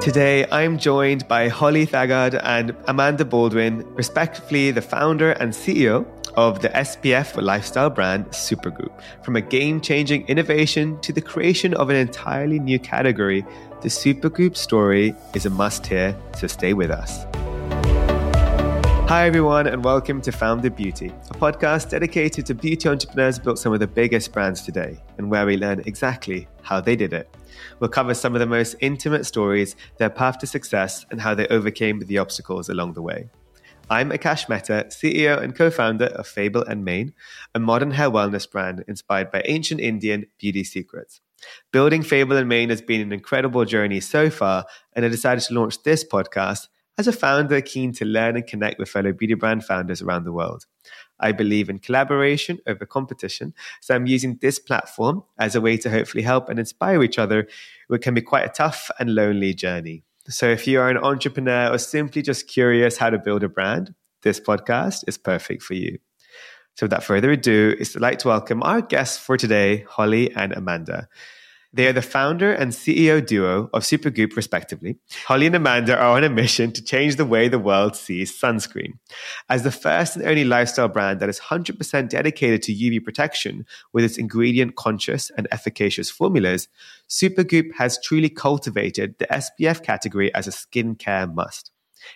Today, I'm joined by Holly Thaggard and Amanda Baldwin, respectively the founder and CEO of the SPF lifestyle brand Supergoop. From a game changing innovation to the creation of an entirely new category, the Supergoop story is a must hear, so stay with us. Hi, everyone, and welcome to Founded Beauty, a podcast dedicated to beauty entrepreneurs built some of the biggest brands today and where we learn exactly how they did it. We'll cover some of the most intimate stories, their path to success, and how they overcame the obstacles along the way. I'm Akash Mehta, CEO and co founder of Fable and Mane, a modern hair wellness brand inspired by ancient Indian beauty secrets. Building Fable and Mane has been an incredible journey so far, and I decided to launch this podcast as a founder keen to learn and connect with fellow beauty brand founders around the world. I believe in collaboration over competition. So I'm using this platform as a way to hopefully help and inspire each other, which can be quite a tough and lonely journey. So if you are an entrepreneur or simply just curious how to build a brand, this podcast is perfect for you. So without further ado, it's like to welcome our guests for today, Holly and Amanda. They are the founder and CEO duo of Supergoop, respectively. Holly and Amanda are on a mission to change the way the world sees sunscreen. As the first and only lifestyle brand that is 100% dedicated to UV protection with its ingredient conscious and efficacious formulas, Supergoop has truly cultivated the SPF category as a skincare must.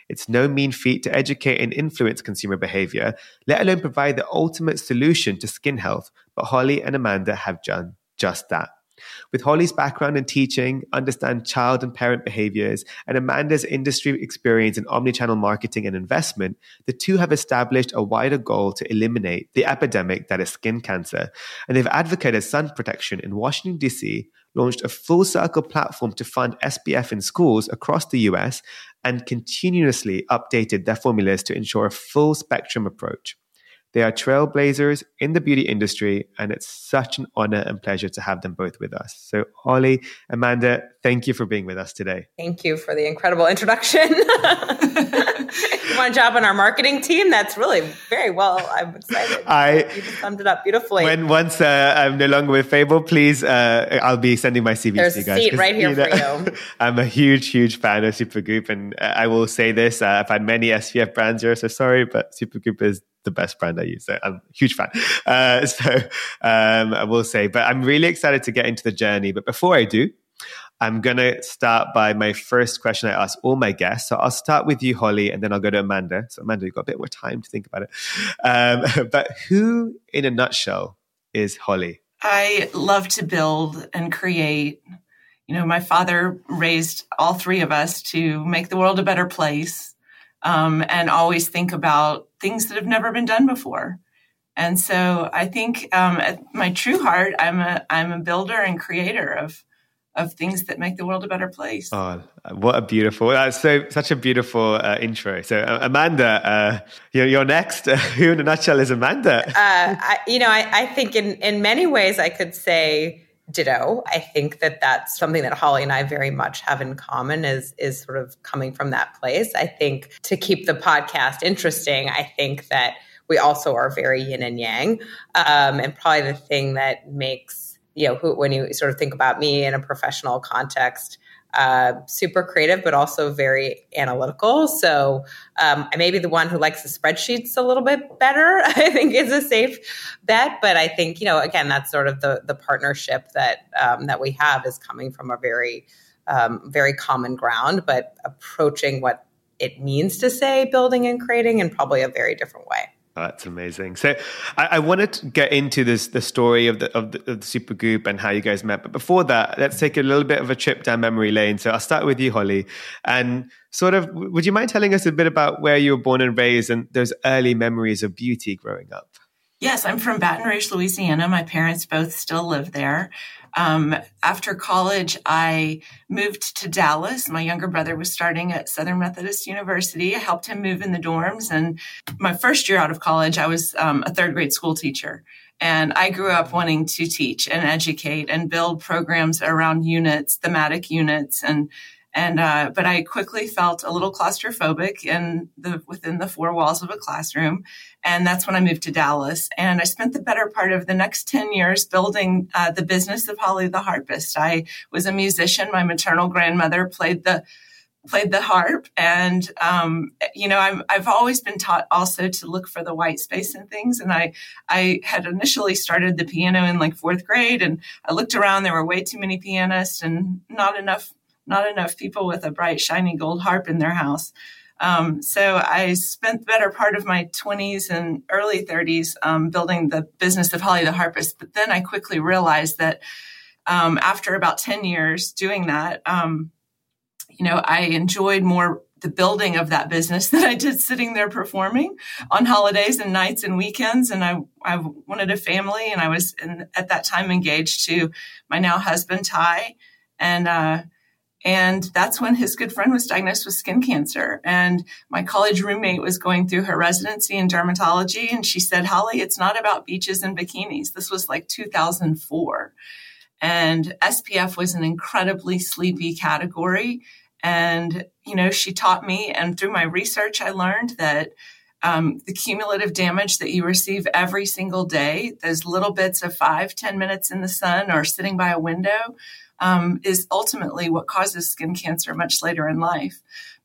It's no mean feat to educate and influence consumer behavior, let alone provide the ultimate solution to skin health, but Holly and Amanda have done just that. With Holly's background in teaching, understand child and parent behaviors, and Amanda's industry experience in omnichannel marketing and investment, the two have established a wider goal to eliminate the epidemic that is skin cancer. And they've advocated sun protection in Washington, D.C., launched a full circle platform to fund SPF in schools across the US, and continuously updated their formulas to ensure a full spectrum approach. They are trailblazers in the beauty industry, and it's such an honor and pleasure to have them both with us. So, Holly, Amanda, thank you for being with us today. Thank you for the incredible introduction. you want a job on our marketing team? That's really very well. I'm excited. I you summed it up beautifully. When once uh, I'm no longer with Fable, please, uh, I'll be sending my CV There's to you guys. There's a seat right here you know, for you. I'm a huge, huge fan of Supergoop, and uh, I will say this: uh, I've had many SPF brands here, so sorry, but Supergoop is the best brand I use. I'm a huge fan. Uh, so um, I will say, but I'm really excited to get into the journey. But before I do, I'm going to start by my first question I ask all my guests. So I'll start with you, Holly, and then I'll go to Amanda. So, Amanda, you've got a bit more time to think about it. Um, but who, in a nutshell, is Holly? I love to build and create. You know, my father raised all three of us to make the world a better place um, and always think about things that have never been done before. And so I think um, at my true heart, I'm a I'm a builder and creator of of things that make the world a better place. Oh, what a beautiful! That's so such a beautiful uh, intro. So, uh, Amanda, uh, you're, you're next. Who in a nutshell is Amanda? Uh, I, you know, I, I think in in many ways I could say ditto. I think that that's something that Holly and I very much have in common is is sort of coming from that place. I think to keep the podcast interesting, I think that we also are very yin and yang. Um, and probably the thing that makes you know who, when you sort of think about me in a professional context uh, super creative, but also very analytical. So um, I may be the one who likes the spreadsheets a little bit better. I think is a safe bet, but I think you know again that's sort of the the partnership that um, that we have is coming from a very um, very common ground, but approaching what it means to say building and creating in probably a very different way. That's amazing. So I, I, wanted to get into this the story of the, of the of the and how you guys met. But before that, let's take a little bit of a trip down memory lane. So I'll start with you, Holly, and sort of would you mind telling us a bit about where you were born and raised and those early memories of beauty growing up? Yes, I'm from Baton Rouge, Louisiana. My parents both still live there. Um, after college, I moved to Dallas. My younger brother was starting at Southern Methodist University. I helped him move in the dorms. And my first year out of college, I was um, a third grade school teacher. And I grew up wanting to teach and educate and build programs around units, thematic units, and and uh, but I quickly felt a little claustrophobic in the within the four walls of a classroom, and that's when I moved to Dallas. And I spent the better part of the next ten years building uh, the business of Holly the Harpist. I was a musician. My maternal grandmother played the played the harp and um, you know i have always been taught also to look for the white space in things and i i had initially started the piano in like fourth grade and i looked around there were way too many pianists and not enough not enough people with a bright shiny gold harp in their house um, so I spent the better part of my 20s and early 30s um, building the business of Holly the Harpist. But then I quickly realized that um, after about 10 years doing that, um, you know, I enjoyed more the building of that business than I did sitting there performing on holidays and nights and weekends. And I, I wanted a family and I was in, at that time engaged to my now husband, Ty. And, uh, and that's when his good friend was diagnosed with skin cancer. And my college roommate was going through her residency in dermatology. And she said, Holly, it's not about beaches and bikinis. This was like 2004. And SPF was an incredibly sleepy category. And, you know, she taught me, and through my research, I learned that um, the cumulative damage that you receive every single day, those little bits of five, ten minutes in the sun or sitting by a window, um, is ultimately what causes skin cancer much later in life.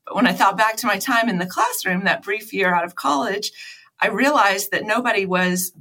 But when I thought back to my time in the classroom, that brief year out of college, I realized that nobody was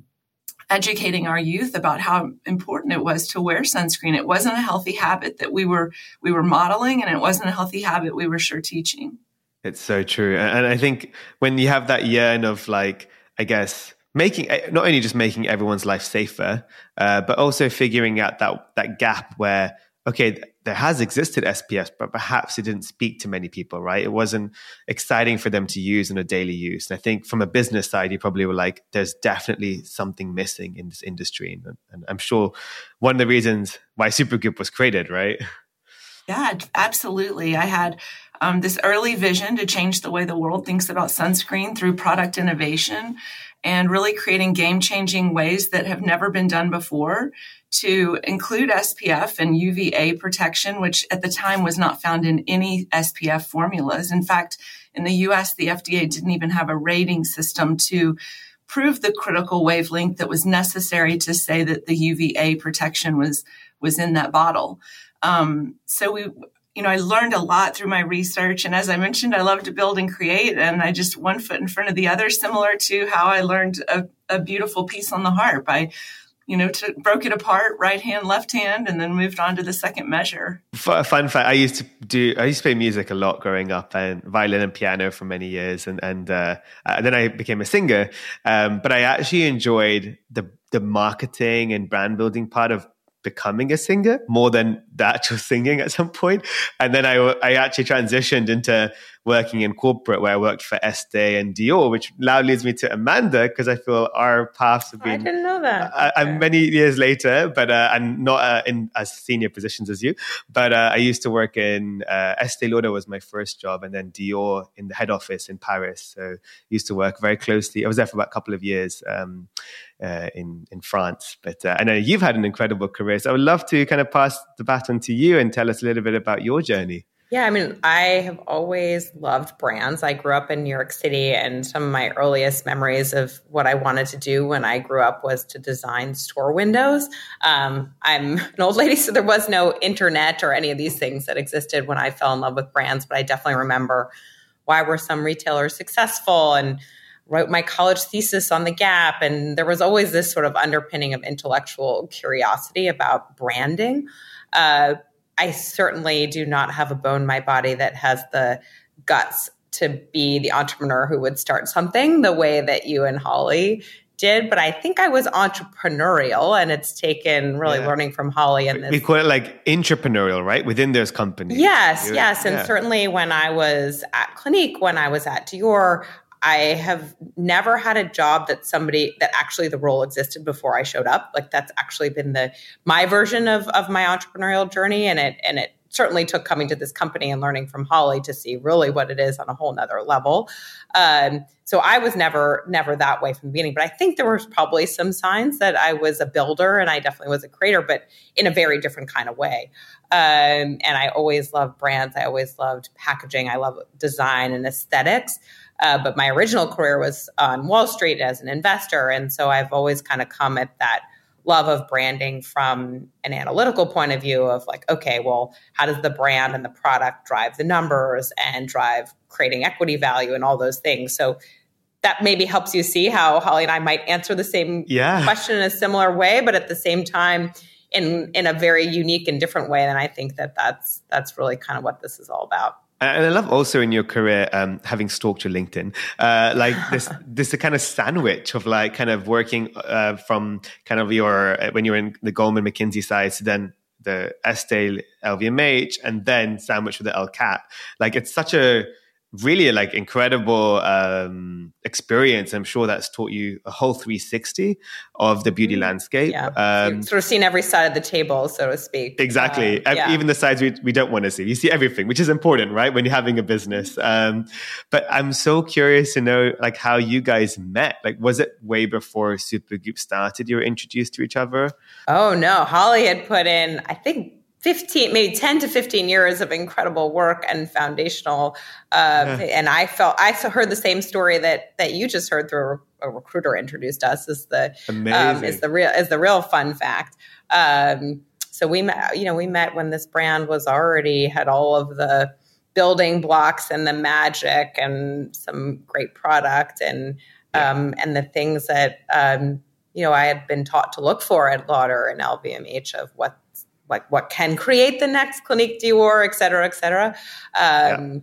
educating our youth about how important it was to wear sunscreen. It wasn't a healthy habit that we were we were modeling, and it wasn't a healthy habit we were sure teaching. It's so true, and I think when you have that yearn of like, I guess making not only just making everyone's life safer, uh, but also figuring out that that gap where okay, there has existed SPF, but perhaps it didn't speak to many people, right? It wasn't exciting for them to use in a daily use. And I think from a business side, you probably were like, there's definitely something missing in this industry. And, and I'm sure one of the reasons why Supergoop was created, right? Yeah, absolutely. I had um, this early vision to change the way the world thinks about sunscreen through product innovation and really creating game changing ways that have never been done before to include SPF and UVA protection, which at the time was not found in any SPF formulas. In fact, in the US, the FDA didn't even have a rating system to prove the critical wavelength that was necessary to say that the UVA protection was was in that bottle. Um, so we, you know, I learned a lot through my research, and as I mentioned, I love to build and create, and I just one foot in front of the other, similar to how I learned a, a beautiful piece on the harp. I you know, broke it apart, right hand, left hand, and then moved on to the second measure. Fun fact: I used to do, I used to play music a lot growing up, and violin and piano for many years, and and, uh, and then I became a singer. Um, but I actually enjoyed the the marketing and brand building part of becoming a singer more than the actual singing at some point. And then I, I actually transitioned into working in corporate where I worked for Estee and Dior, which now leads me to Amanda because I feel our paths have been. I didn't know that. Uh, uh, many years later, but uh, and not uh, in as senior positions as you. But uh, I used to work in uh, Estee Lauder was my first job, and then Dior in the head office in Paris. So used to work very closely. I was there for about a couple of years. Um, uh, in in France. But uh, I know you've had an incredible career, so I would love to kind of pass the baton to you and tell us a little bit about your journey. Yeah, I mean, I have always loved brands. I grew up in New York City, and some of my earliest memories of what I wanted to do when I grew up was to design store windows. Um, I'm an old lady, so there was no internet or any of these things that existed when I fell in love with brands, but I definitely remember why were some retailers successful and wrote my college thesis on the gap and there was always this sort of underpinning of intellectual curiosity about branding uh, i certainly do not have a bone in my body that has the guts to be the entrepreneur who would start something the way that you and holly did, but I think I was entrepreneurial and it's taken really yeah. learning from Holly and this. We call it like entrepreneurial, right? Within those companies. Yes, You're, yes. And yeah. certainly when I was at Clinique, when I was at Dior, I have never had a job that somebody that actually the role existed before I showed up. Like that's actually been the my version of of my entrepreneurial journey, and it and it certainly took coming to this company and learning from Holly to see really what it is on a whole nother level. Um, so I was never never that way from the beginning, but I think there was probably some signs that I was a builder and I definitely was a creator, but in a very different kind of way. Um, and I always loved brands. I always loved packaging. I love design and aesthetics. Uh, but my original career was on Wall Street as an investor. And so I've always kind of come at that love of branding from an analytical point of view of like, okay, well, how does the brand and the product drive the numbers and drive creating equity value and all those things? So that maybe helps you see how Holly and I might answer the same yeah. question in a similar way, but at the same time, in in a very unique and different way. And I think that that's that's really kind of what this is all about. And I love also in your career, um, having stalked your LinkedIn, uh, like this, this a kind of sandwich of like kind of working uh, from kind of your uh, when you were in the Goldman McKinsey side to then the Estee LVMH, and then sandwich with the El Cat. Like it's such a really like incredible um, experience. I'm sure that's taught you a whole 360 of the beauty mm-hmm. landscape. Yeah. Um, sort of seen every side of the table, so to speak. Exactly. Uh, yeah. Even the sides we, we don't want to see. You see everything, which is important, right? When you're having a business. Um, but I'm so curious to know like how you guys met. Like, was it way before Supergoop started? You were introduced to each other? Oh no. Holly had put in, I think 15 maybe 10 to 15 years of incredible work and foundational uh, yeah. and i felt i heard the same story that that you just heard through a, a recruiter introduced us is the um, is the real is the real fun fact um, so we met you know we met when this brand was already had all of the building blocks and the magic and some great product and yeah. um, and the things that um, you know I had been taught to look for at Lauder and LVMH of what like what can create the next Clinique Dior, et cetera, et cetera. Um, yeah.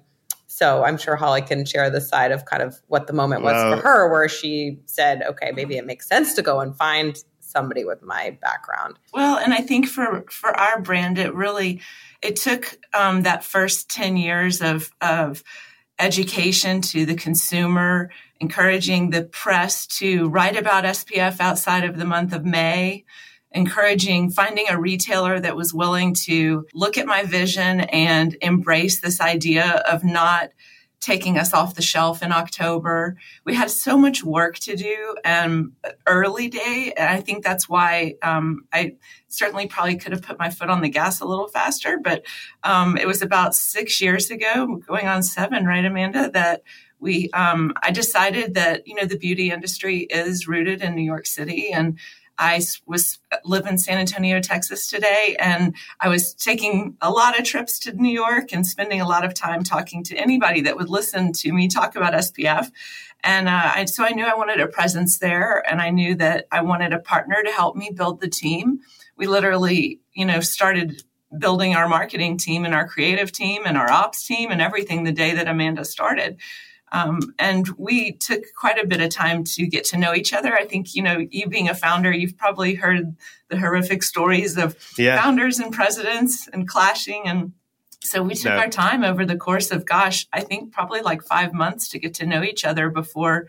So I'm sure Holly can share the side of kind of what the moment was for her, where she said, "Okay, maybe it makes sense to go and find somebody with my background." Well, and I think for for our brand, it really it took um, that first ten years of of education to the consumer, encouraging the press to write about SPF outside of the month of May encouraging finding a retailer that was willing to look at my vision and embrace this idea of not taking us off the shelf in October. We had so much work to do and early day. And I think that's why um, I certainly probably could have put my foot on the gas a little faster. But um, it was about six years ago, going on seven, right, Amanda, that we um, I decided that you know the beauty industry is rooted in New York City and I was live in San Antonio, Texas today, and I was taking a lot of trips to New York and spending a lot of time talking to anybody that would listen to me talk about SPF. And uh, I, so I knew I wanted a presence there, and I knew that I wanted a partner to help me build the team. We literally, you know, started building our marketing team and our creative team and our ops team and everything the day that Amanda started. Um, and we took quite a bit of time to get to know each other. I think, you know, you being a founder, you've probably heard the horrific stories of yeah. founders and presidents and clashing. And so we took no. our time over the course of, gosh, I think probably like five months to get to know each other before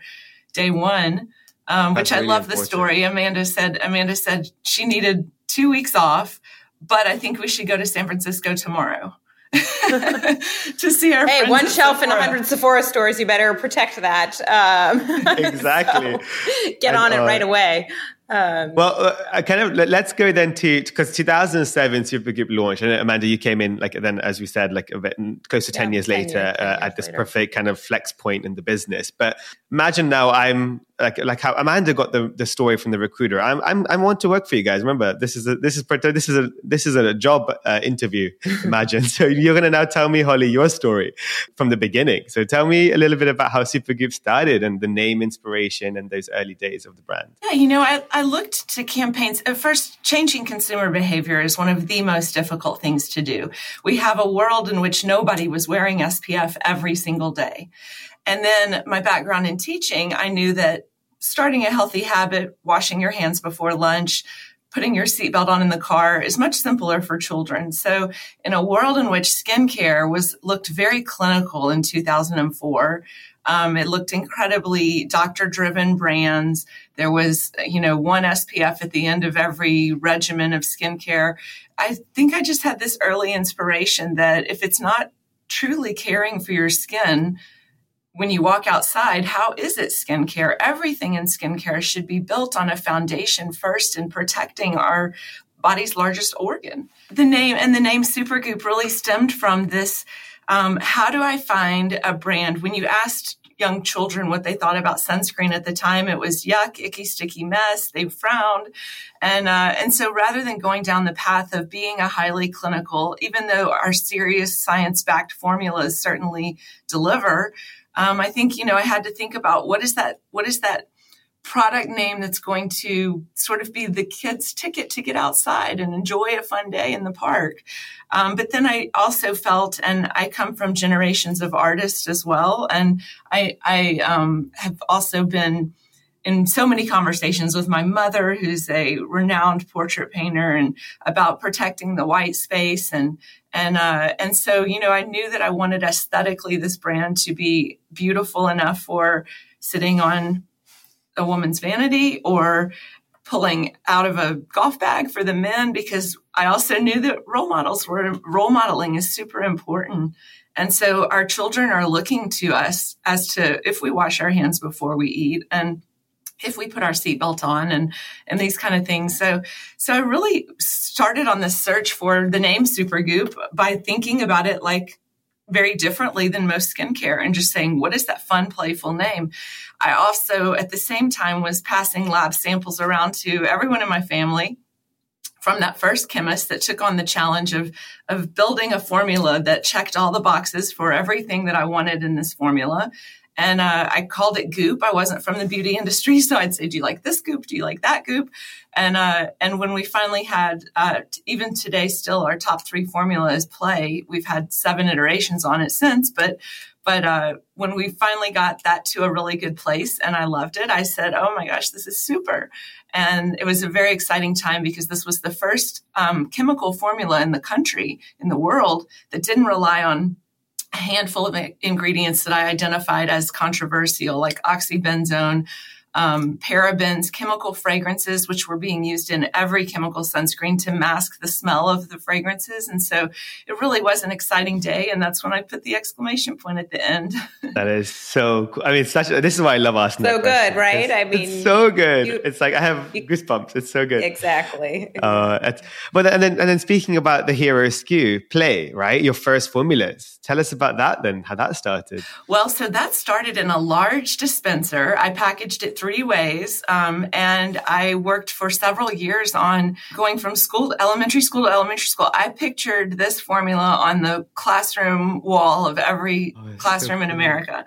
day one. Um, which I love the story. Amanda said, Amanda said she needed two weeks off, but I think we should go to San Francisco tomorrow. to see our hey one shelf in a hundred Sephora stores you better protect that um, exactly so get on and, uh, it right away um, well, uh, kind of let's go then to because 2007 Supergoop launched, and Amanda, you came in like then, as we said, like a bit close to 10 years 10 later years, 10 uh, years at this later. perfect kind of flex point in the business. But imagine now I'm like like how Amanda got the, the story from the recruiter. I'm, I'm I want to work for you guys. Remember, this is a this is this is a this is a job uh, interview. Imagine. so you're going to now tell me, Holly, your story from the beginning. So tell me a little bit about how Supergoop started and the name inspiration and those early days of the brand. Yeah, you know, I I looked to campaigns. At first, changing consumer behavior is one of the most difficult things to do. We have a world in which nobody was wearing SPF every single day. And then my background in teaching, I knew that starting a healthy habit, washing your hands before lunch, putting your seatbelt on in the car is much simpler for children. So in a world in which skincare was looked very clinical in 2004, um, it looked incredibly doctor driven brands. There was, you know, one SPF at the end of every regimen of skincare. I think I just had this early inspiration that if it's not truly caring for your skin, when you walk outside, how is it skincare? Everything in skincare should be built on a foundation first in protecting our body's largest organ. The name and the name Supergoop really stemmed from this. Um, how do I find a brand? When you asked young children what they thought about sunscreen at the time. It was yuck, icky, sticky mess. They frowned. And, uh, and so rather than going down the path of being a highly clinical, even though our serious science backed formulas certainly deliver, um, I think, you know, I had to think about what is that, what is that product name that's going to sort of be the kids' ticket to get outside and enjoy a fun day in the park. Um, but then I also felt, and I come from generations of artists as well, and I, I um, have also been in so many conversations with my mother, who's a renowned portrait painter, and about protecting the white space and and uh, and so you know I knew that I wanted aesthetically this brand to be beautiful enough for sitting on a woman's vanity or pulling out of a golf bag for the men because I also knew that role models were role modeling is super important. And so our children are looking to us as to if we wash our hands before we eat and if we put our seatbelt on and and these kind of things. So so I really started on this search for the name Supergoop by thinking about it like very differently than most skincare and just saying, what is that fun, playful name? I also, at the same time, was passing lab samples around to everyone in my family from that first chemist that took on the challenge of, of building a formula that checked all the boxes for everything that I wanted in this formula. And uh, I called it goop. I wasn't from the beauty industry, so I'd say, "Do you like this goop? Do you like that goop?" And uh, and when we finally had, uh, even today, still our top three formula is play. We've had seven iterations on it since, but but uh, when we finally got that to a really good place and I loved it, I said, "Oh my gosh, this is super!" And it was a very exciting time because this was the first um, chemical formula in the country, in the world, that didn't rely on a handful of ingredients that I identified as controversial, like oxybenzone, um, parabens, chemical fragrances, which were being used in every chemical sunscreen to mask the smell of the fragrances. And so it really was an exciting day. And that's when I put the exclamation point at the end. that is so cool. I mean, such, this is why I love asking. So good, right? It's, I mean, it's so good. You, it's like I have you, goosebumps. It's so good. Exactly. Uh, but and then, and then speaking about the hero SKU play, right? Your first formulas. Tell us about that then, how that started. Well, so that started in a large dispenser. I packaged it three ways. Um, and I worked for several years on going from school, elementary school to elementary school. I pictured this formula on the classroom wall of every oh, classroom so in America.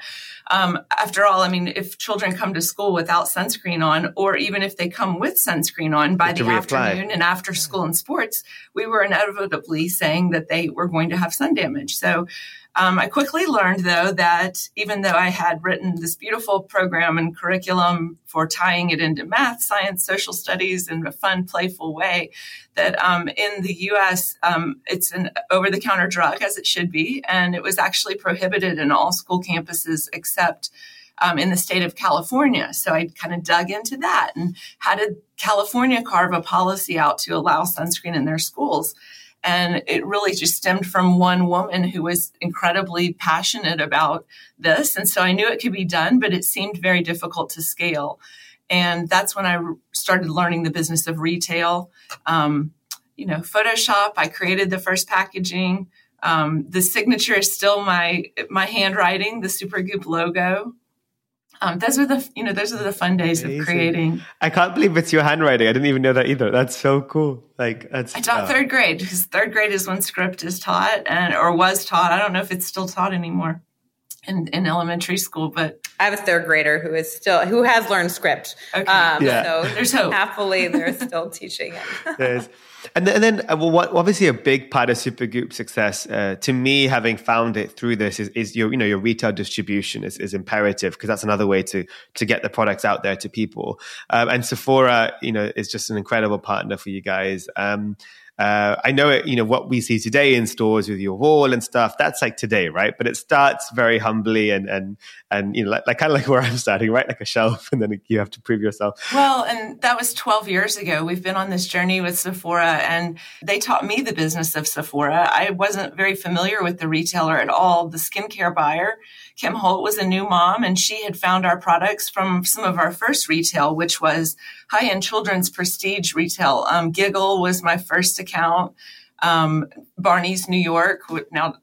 Um, after all, I mean, if children come to school without sunscreen on, or even if they come with sunscreen on by the afternoon and after school and sports, we were inevitably saying that they were going to have sun damage. So um, I quickly learned, though, that even though I had written this beautiful program and curriculum for tying it into math, science, social studies in a fun, playful way, that um, in the US, um, it's an over the counter drug, as it should be, and it was actually prohibited in all school campuses except. Um, in the state of California. So I kind of dug into that and how did California carve a policy out to allow sunscreen in their schools? And it really just stemmed from one woman who was incredibly passionate about this. And so I knew it could be done, but it seemed very difficult to scale. And that's when I started learning the business of retail. Um, you know, Photoshop, I created the first packaging. Um, the signature is still my my handwriting, the Supergoop logo. Um, those are the you know those are the fun days Amazing. of creating. I can't believe it's your handwriting. I didn't even know that either. That's so cool. Like that's. I taught uh, third grade because third grade is when script is taught and or was taught. I don't know if it's still taught anymore in, in elementary school, but I have a third grader who is still who has learned script. Okay. Um, yeah. So there's hope. Happily, they're still teaching it. There's, and then, and then uh, well, what, obviously a big part of Supergoop success uh, to me, having found it through this, is, is your you know your retail distribution is, is imperative because that's another way to to get the products out there to people. Um, and Sephora, you know, is just an incredible partner for you guys. Um, uh, I know it, you know, what we see today in stores with your wall and stuff, that's like today, right? But it starts very humbly and, and, and, you know, like, like kind of like where I'm starting, right? Like a shelf and then you have to prove yourself. Well, and that was 12 years ago. We've been on this journey with Sephora and they taught me the business of Sephora. I wasn't very familiar with the retailer at all. The skincare buyer, Kim Holt was a new mom and she had found our products from some of our first retail, which was high end children's prestige retail. Um, Giggle was my first account. Um, Barneys New York, now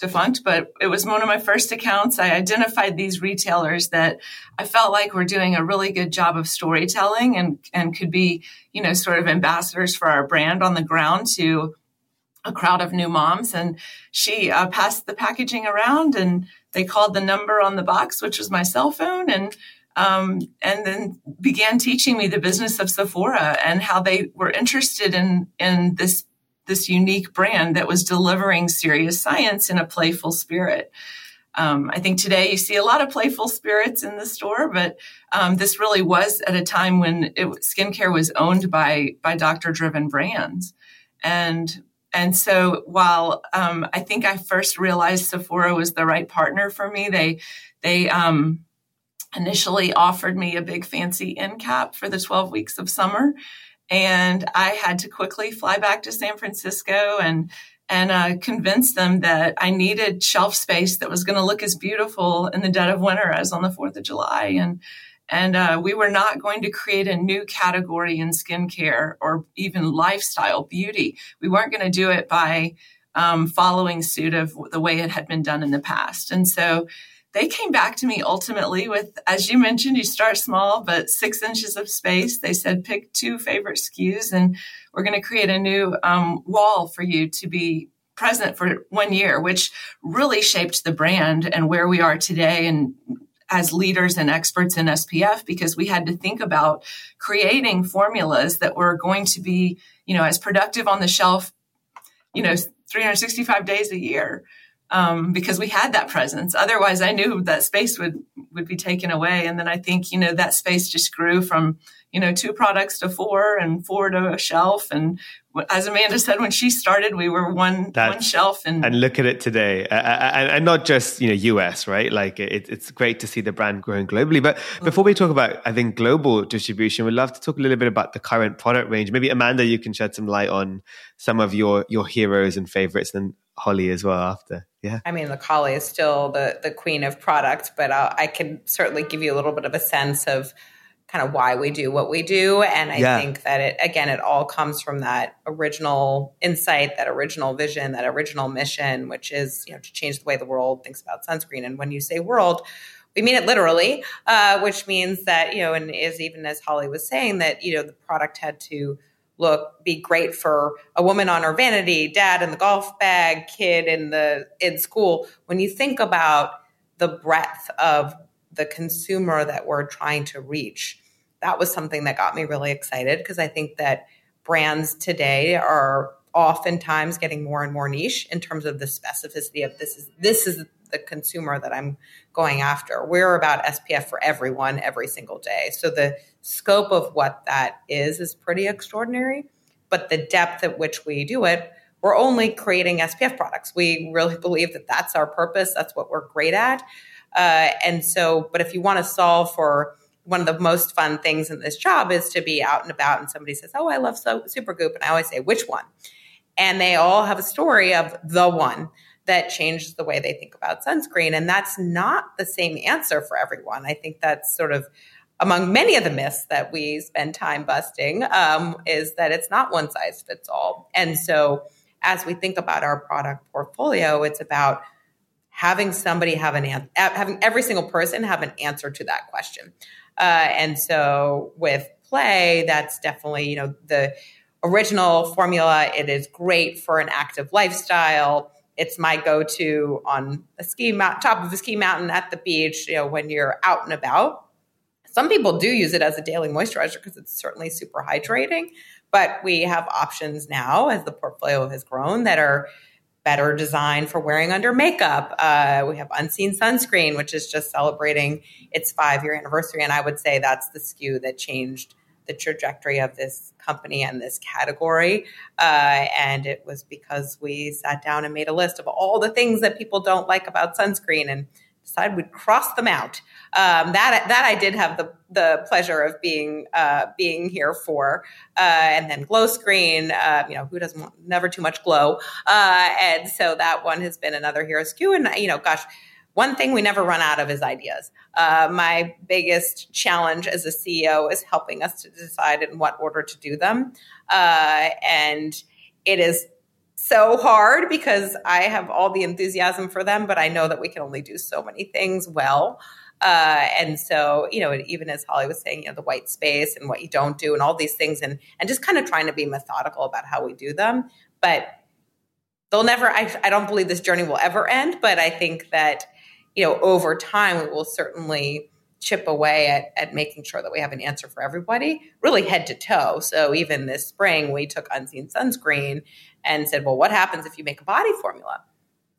defunct, but it was one of my first accounts. I identified these retailers that I felt like were doing a really good job of storytelling and, and could be, you know, sort of ambassadors for our brand on the ground to a crowd of new moms. And she uh, passed the packaging around and they called the number on the box, which was my cell phone. And um, and then began teaching me the business of Sephora and how they were interested in in this this unique brand that was delivering serious science in a playful spirit. Um, I think today you see a lot of playful spirits in the store, but um, this really was at a time when it, skincare was owned by by doctor driven brands, and and so while um, I think I first realized Sephora was the right partner for me, they they um, initially offered me a big fancy end cap for the 12 weeks of summer and I had to quickly fly back to San Francisco and and uh, convince them that I needed shelf space that was going to look as beautiful in the dead of winter as on the Fourth of July, and and uh, we were not going to create a new category in skincare or even lifestyle beauty. We weren't going to do it by um, following suit of the way it had been done in the past, and so they came back to me ultimately with, as you mentioned, you start small, but six inches of space. They said, pick two favorite SKUs and we're going to create a new um, wall for you to be present for one year, which really shaped the brand and where we are today and as leaders and experts in SPF because we had to think about creating formulas that were going to be, you know, as productive on the shelf, you know, 365 days a year um, because we had that presence. Otherwise, I knew that space would would be taken away. And then I think you know that space just grew from you know two products to four and four to a shelf. And as Amanda said, when she started, we were one That's, one shelf. And and look at it today, uh, and, and, not just you know US, right? Like it, it's great to see the brand growing globally. But before we talk about, I think global distribution, we'd love to talk a little bit about the current product range. Maybe Amanda, you can shed some light on some of your your heroes and favorites, and Holly as well after. Yeah. I mean, the Holly is still the the queen of product, but I'll, i can certainly give you a little bit of a sense of kind of why we do what we do. And I yeah. think that it again, it all comes from that original insight, that original vision, that original mission, which is you know to change the way the world thinks about sunscreen. And when you say world, we mean it literally, uh, which means that you know, and is even as Holly was saying that you know the product had to look be great for a woman on her vanity, dad in the golf bag, kid in the in school. When you think about the breadth of the consumer that we're trying to reach, that was something that got me really excited because I think that brands today are oftentimes getting more and more niche in terms of the specificity of this is this is the consumer that I'm going after. We're about SPF for everyone every single day. So the scope of what that is is pretty extraordinary, but the depth at which we do it, we're only creating SPF products. We really believe that that's our purpose. That's what we're great at. Uh, and so, but if you want to solve for one of the most fun things in this job is to be out and about and somebody says, Oh, I love so- Supergoop. And I always say, which one? And they all have a story of the one that changes the way they think about sunscreen. And that's not the same answer for everyone. I think that's sort of among many of the myths that we spend time busting um, is that it's not one size fits all. And so as we think about our product portfolio, it's about having somebody have an answer, having every single person have an answer to that question. Uh, and so with play, that's definitely, you know, the original formula. It is great for an active lifestyle it's my go-to on a ski top of a ski mountain at the beach, you know, when you're out and about. Some people do use it as a daily moisturizer because it's certainly super hydrating, but we have options now as the portfolio has grown that are better designed for wearing under makeup. Uh, we have Unseen Sunscreen, which is just celebrating its five year anniversary. And I would say that's the SKU that changed the trajectory of this company and this category. Uh, and it was because we sat down and made a list of all the things that people don't like about sunscreen and decided we'd cross them out. Um, that that I did have the the pleasure of being uh, being here for, uh, and then glow screen. Uh, you know, who doesn't want never too much glow? Uh, and so that one has been another hero SKU. And you know, gosh, one thing we never run out of is ideas. Uh, my biggest challenge as a CEO is helping us to decide in what order to do them. Uh, and it is so hard because I have all the enthusiasm for them, but I know that we can only do so many things well. Uh, and so, you know, even as Holly was saying, you know, the white space and what you don't do and all these things and, and just kind of trying to be methodical about how we do them. But they'll never, I, I don't believe this journey will ever end, but I think that, you know, over time, we will certainly chip away at, at making sure that we have an answer for everybody, really head to toe. So even this spring, we took unseen sunscreen and said, well, what happens if you make a body formula?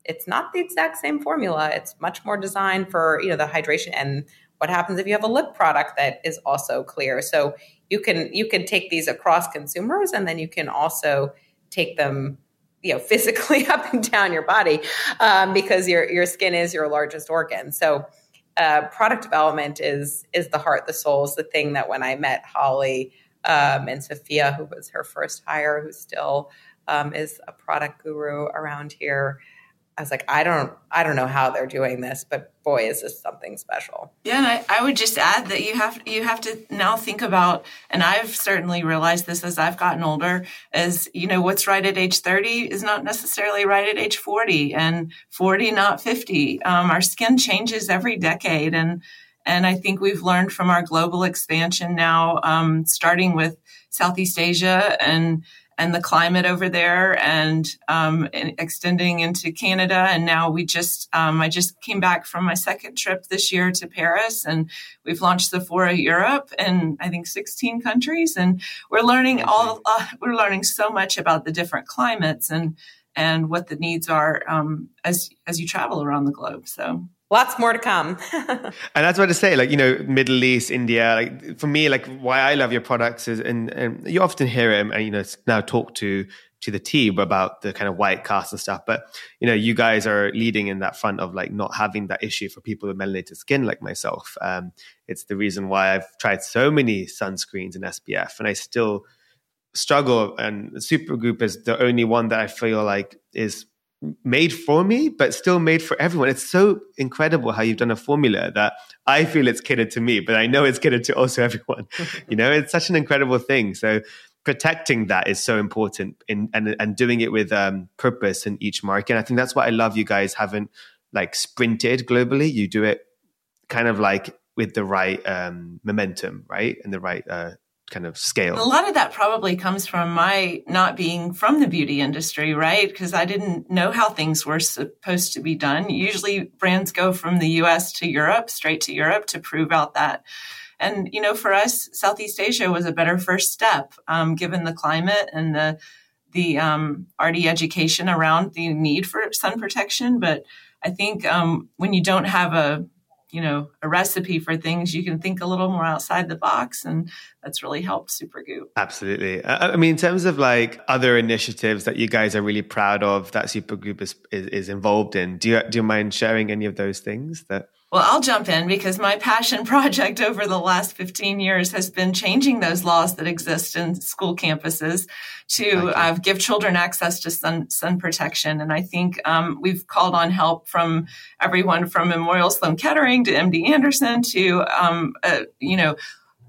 It's not the exact same formula. It's much more designed for, you know, the hydration and what happens if you have a lip product that is also clear. So you can you can take these across consumers and then you can also take them you know physically up and down your body um, because your your skin is your largest organ so uh, product development is is the heart the soul is the thing that when i met holly um, and sophia who was her first hire who still um, is a product guru around here. I was like, I don't, I don't know how they're doing this, but boy, is this something special. Yeah, and I, I would just add that you have you have to now think about, and I've certainly realized this as I've gotten older, is you know what's right at age thirty is not necessarily right at age forty, and forty not fifty. Um, our skin changes every decade, and and I think we've learned from our global expansion now, um, starting with Southeast Asia and and the climate over there and, um, and extending into Canada. And now we just, um, I just came back from my second trip this year to Paris and we've launched Sephora Europe in I think 16 countries. And we're learning all, uh, we're learning so much about the different climates and, and what the needs are um, as as you travel around the globe. So lots more to come. and that's what I say, like, you know, Middle East, India, like for me, like why I love your products is, and, and you often hear it and, you know, now talk to, to the team about the kind of white cast and stuff. But, you know, you guys are leading in that front of like not having that issue for people with melanated skin like myself. Um, it's the reason why I've tried so many sunscreens and SPF and I still struggle. And Supergoop is the only one that I feel like is made for me, but still made for everyone. It's so incredible how you've done a formula that I feel it's catered to me, but I know it's catered to also everyone. you know, it's such an incredible thing. So protecting that is so important in and and doing it with um, purpose in each market. And I think that's why I love you guys haven't like sprinted globally. You do it kind of like with the right um, momentum, right, and the right uh, kind of scale. A lot of that probably comes from my not being from the beauty industry, right? Because I didn't know how things were supposed to be done. Usually brands go from the US to Europe, straight to Europe to prove out that. And, you know, for us, Southeast Asia was a better first step, um, given the climate and the, the um, RD education around the need for sun protection. But I think um, when you don't have a you know a recipe for things you can think a little more outside the box and that's really helped supergoop. Absolutely. I mean in terms of like other initiatives that you guys are really proud of that supergoop is, is, is involved in do you do you mind sharing any of those things that well, I'll jump in because my passion project over the last 15 years has been changing those laws that exist in school campuses to uh, give children access to sun, sun protection. And I think um, we've called on help from everyone from Memorial Sloan Kettering to MD Anderson to, um, uh, you know,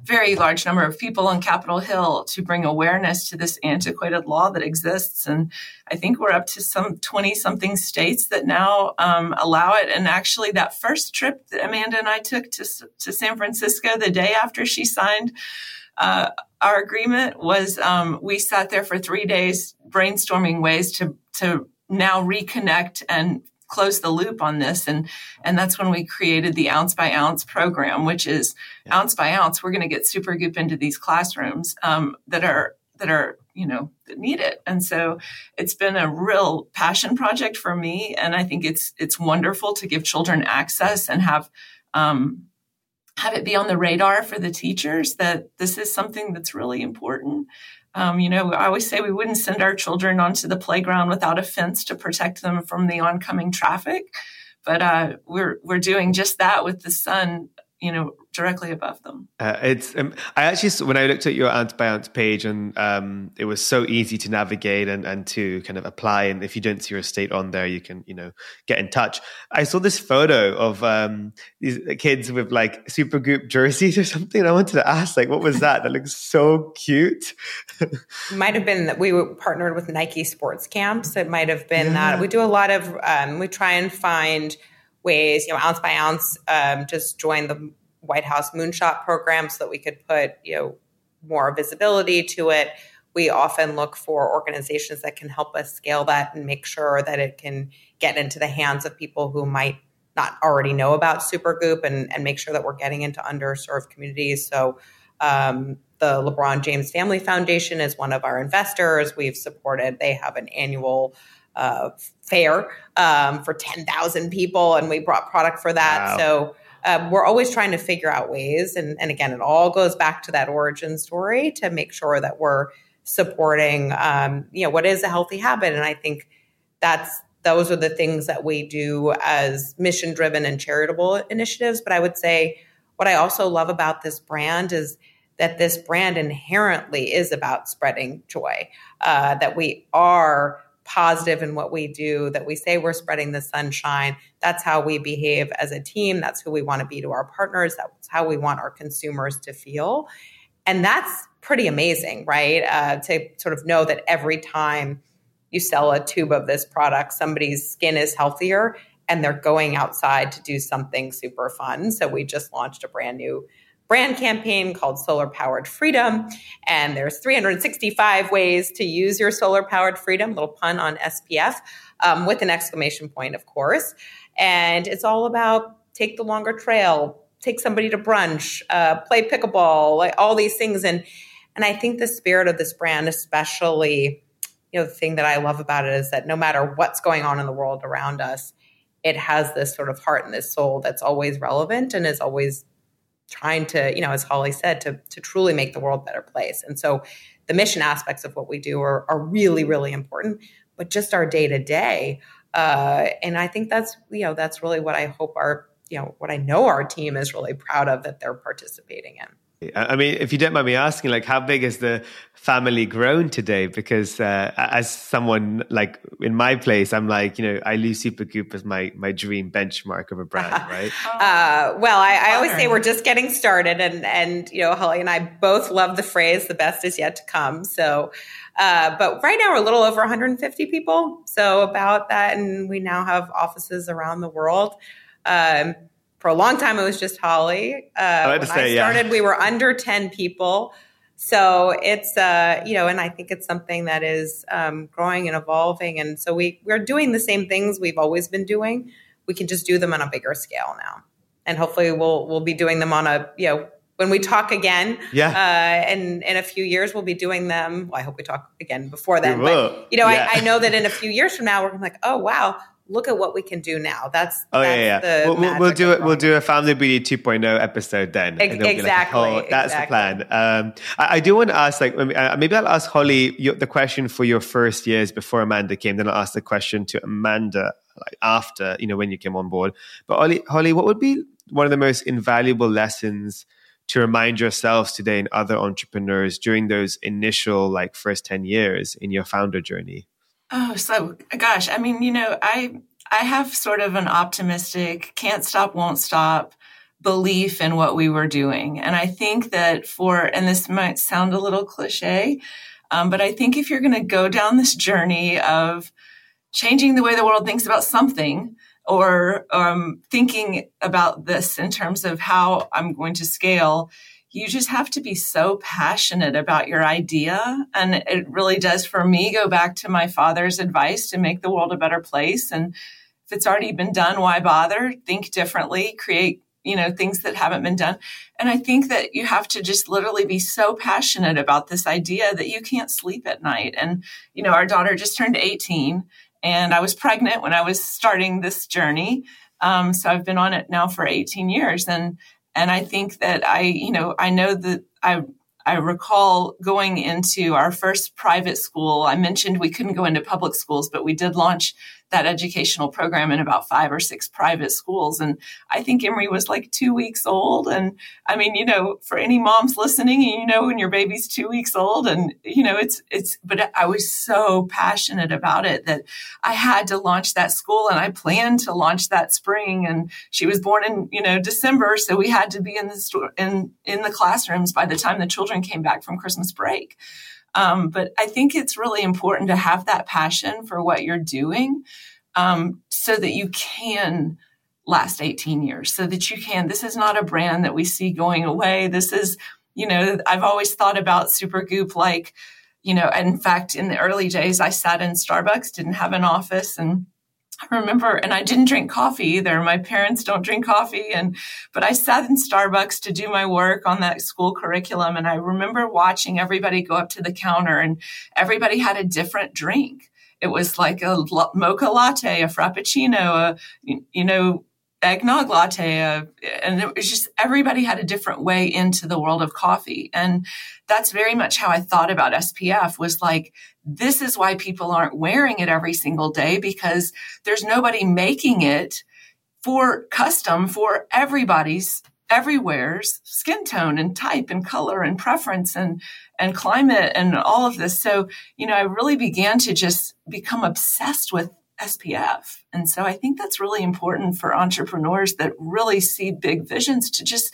very large number of people on Capitol Hill to bring awareness to this antiquated law that exists. And I think we're up to some 20 something states that now um, allow it. And actually, that first trip that Amanda and I took to, to San Francisco the day after she signed uh, our agreement was um, we sat there for three days brainstorming ways to, to now reconnect and close the loop on this and and that's when we created the ounce by ounce program which is yeah. ounce by ounce we're going to get supergoop into these classrooms um, that are that are you know that need it and so it's been a real passion project for me and i think it's it's wonderful to give children access and have um, have it be on the radar for the teachers that this is something that's really important um, you know, I always say we wouldn't send our children onto the playground without a fence to protect them from the oncoming traffic, but uh, we're we're doing just that with the sun. You know, directly above them. Uh, it's um, I actually when I looked at your ounce by ounce page and um, it was so easy to navigate and, and to kind of apply. And if you don't see your estate on there, you can you know get in touch. I saw this photo of um, these kids with like Supergoop jerseys or something. I wanted to ask like, what was that? That looks so cute. might have been that we were partnered with Nike Sports Camps. It might have been yeah. that we do a lot of. Um, we try and find ways, you know, ounce by ounce, um, just join the White House moonshot program so that we could put, you know, more visibility to it. We often look for organizations that can help us scale that and make sure that it can get into the hands of people who might not already know about Supergoop and, and make sure that we're getting into underserved communities. So um, the LeBron James Family Foundation is one of our investors. We've supported, they have an annual uh, fair um, for 10,000 people, and we brought product for that. Wow. So um, we're always trying to figure out ways. And, and again, it all goes back to that origin story to make sure that we're supporting, um, you know, what is a healthy habit. And I think that's those are the things that we do as mission driven and charitable initiatives. But I would say what I also love about this brand is that this brand inherently is about spreading joy, uh, that we are positive in what we do, that we say we're spreading the sunshine. That's how we behave as a team. That's who we want to be to our partners. That's how we want our consumers to feel. And that's pretty amazing, right? Uh, to sort of know that every time you sell a tube of this product, somebody's skin is healthier and they're going outside to do something super fun. So we just launched a brand new brand campaign called Solar Powered Freedom. And there's 365 ways to use your solar powered freedom, little pun on SPF, um, with an exclamation point, of course. And it's all about take the longer trail, take somebody to brunch, uh, play pickleball, like all these things. And and I think the spirit of this brand, especially, you know, the thing that I love about it is that no matter what's going on in the world around us, it has this sort of heart and this soul that's always relevant and is always trying to, you know, as Holly said, to, to truly make the world a better place. And so the mission aspects of what we do are, are really, really important, but just our day to day. And I think that's, you know, that's really what I hope our, you know, what I know our team is really proud of that they're participating in. I mean, if you don't mind me asking, like, how big has the family grown today? Because uh, as someone like in my place, I'm like, you know, I lose Supergoop as my my dream benchmark of a brand, right? uh, well, I, I, always say we're just getting started, and and you know, Holly and I both love the phrase "the best is yet to come." So, uh, but right now we're a little over 150 people, so about that, and we now have offices around the world. Um, for a long time, it was just Holly. Uh, when say, I started, yeah. we were under 10 people. So it's, uh, you know, and I think it's something that is um, growing and evolving. And so we, we're doing the same things we've always been doing. We can just do them on a bigger scale now. And hopefully we'll, we'll be doing them on a, you know, when we talk again, yeah, uh, and in a few years we'll be doing them. Well, I hope we talk again before then. But you know, yeah. I, I, know that in a few years from now we're like, oh wow, look at what we can do now. That's oh that's yeah, yeah. We'll, we'll, do it. We'll do a Founded Beauty 2.0 episode then. exactly. Like, oh, that's exactly. the plan. Um, I, I, do want to ask, like, uh, maybe I'll ask Holly your, the question for your first years before Amanda came. Then I'll ask the question to Amanda like after you know when you came on board. But Holly, Holly, what would be one of the most invaluable lessons? to remind yourselves today and other entrepreneurs during those initial like first 10 years in your founder journey Oh, so gosh, I mean, you know, I I have sort of an optimistic, can't stop, won't stop belief in what we were doing, and I think that for and this might sound a little cliche, um, but I think if you're going to go down this journey of changing the way the world thinks about something, or um, thinking about this in terms of how I'm going to scale, you just have to be so passionate about your idea. And it really does, for me, go back to my father's advice to make the world a better place. And if it's already been done, why bother? Think differently, create you know things that haven't been done and i think that you have to just literally be so passionate about this idea that you can't sleep at night and you know our daughter just turned 18 and i was pregnant when i was starting this journey um, so i've been on it now for 18 years and and I think that I, you know, I know that I, I recall going into our first private school. I mentioned we couldn't go into public schools, but we did launch that educational program in about five or six private schools. And I think Emery was like two weeks old. And I mean, you know, for any moms listening, you know, when your baby's two weeks old and, you know, it's, it's, but I was so passionate about it that I had to launch that school and I planned to launch that spring. And she was born in, you know, December. So we had to be in the store, in, in the classrooms by the time the children came back from Christmas break. Um, but I think it's really important to have that passion for what you're doing um, so that you can last 18 years, so that you can. This is not a brand that we see going away. This is, you know, I've always thought about Supergoop like, you know, in fact, in the early days, I sat in Starbucks, didn't have an office, and I remember, and I didn't drink coffee either. My parents don't drink coffee, and but I sat in Starbucks to do my work on that school curriculum, and I remember watching everybody go up to the counter, and everybody had a different drink. It was like a mocha latte, a frappuccino, a you know eggnog latte, and it was just everybody had a different way into the world of coffee, and that's very much how I thought about SPF. Was like this is why people aren't wearing it every single day because there's nobody making it for custom for everybody's everywhere's skin tone and type and color and preference and and climate and all of this so you know i really began to just become obsessed with SPF. And so I think that's really important for entrepreneurs that really see big visions to just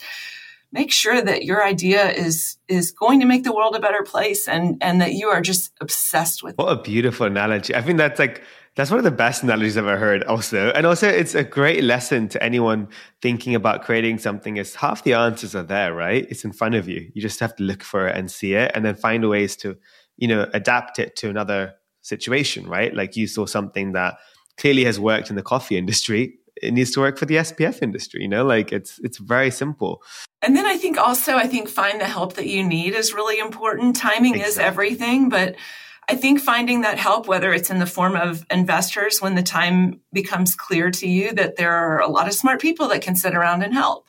make sure that your idea is is going to make the world a better place and and that you are just obsessed with it. what a beautiful analogy i think that's like that's one of the best analogies i've ever heard also and also it's a great lesson to anyone thinking about creating something is half the answers are there right it's in front of you you just have to look for it and see it and then find ways to you know adapt it to another situation right like you saw something that clearly has worked in the coffee industry it needs to work for the SPF industry. You know, like it's it's very simple. And then I think also I think find the help that you need is really important. Timing exactly. is everything, but I think finding that help, whether it's in the form of investors when the time becomes clear to you that there are a lot of smart people that can sit around and help,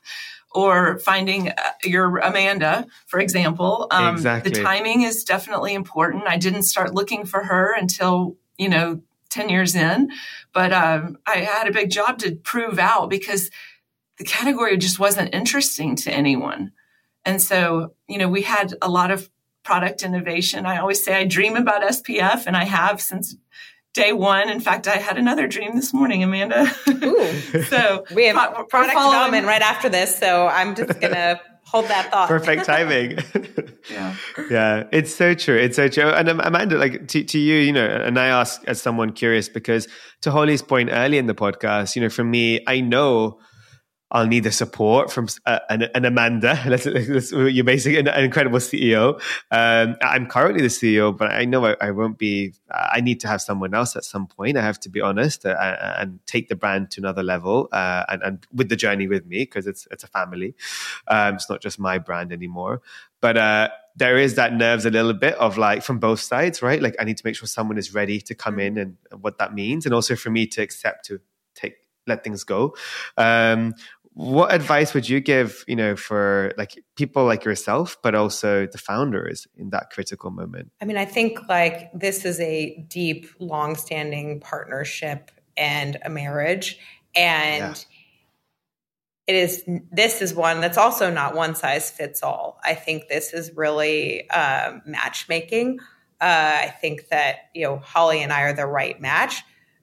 or finding uh, your Amanda, for example. Um, exactly. The timing is definitely important. I didn't start looking for her until, you know, 10 years in, but um, I had a big job to prove out because the category just wasn't interesting to anyone. And so, you know, we had a lot of product innovation. I always say I dream about SPF, and I have since day one. In fact, I had another dream this morning, Amanda. Ooh. so we have pro- product development right after this. So I'm just gonna hold that thought. Perfect timing. yeah. Yeah. It's so true. It's so true. And um, Amanda, like to, to you, you know, and I ask as someone curious because to Holly's point early in the podcast, you know, for me, I know I'll need the support from uh, an, an, Amanda. Let's, let's, you're basically an, an incredible CEO. Um, I'm currently the CEO, but I know I, I, won't be. I need to have someone else at some point. I have to be honest uh, and take the brand to another level uh, and, and, with the journey with me because it's it's a family. Um, it's not just my brand anymore. But uh, there is that nerves a little bit of like from both sides, right? Like I need to make sure someone is ready to come in and, and what that means, and also for me to accept to take let things go. Um, what advice would you give you know for like people like yourself but also the founders in that critical moment? I mean i think like this is a deep long-standing partnership and a marriage and yeah. it is this is one that's also not one size fits all. I think this is really um, matchmaking. Uh, i think that you know holly and i are the right match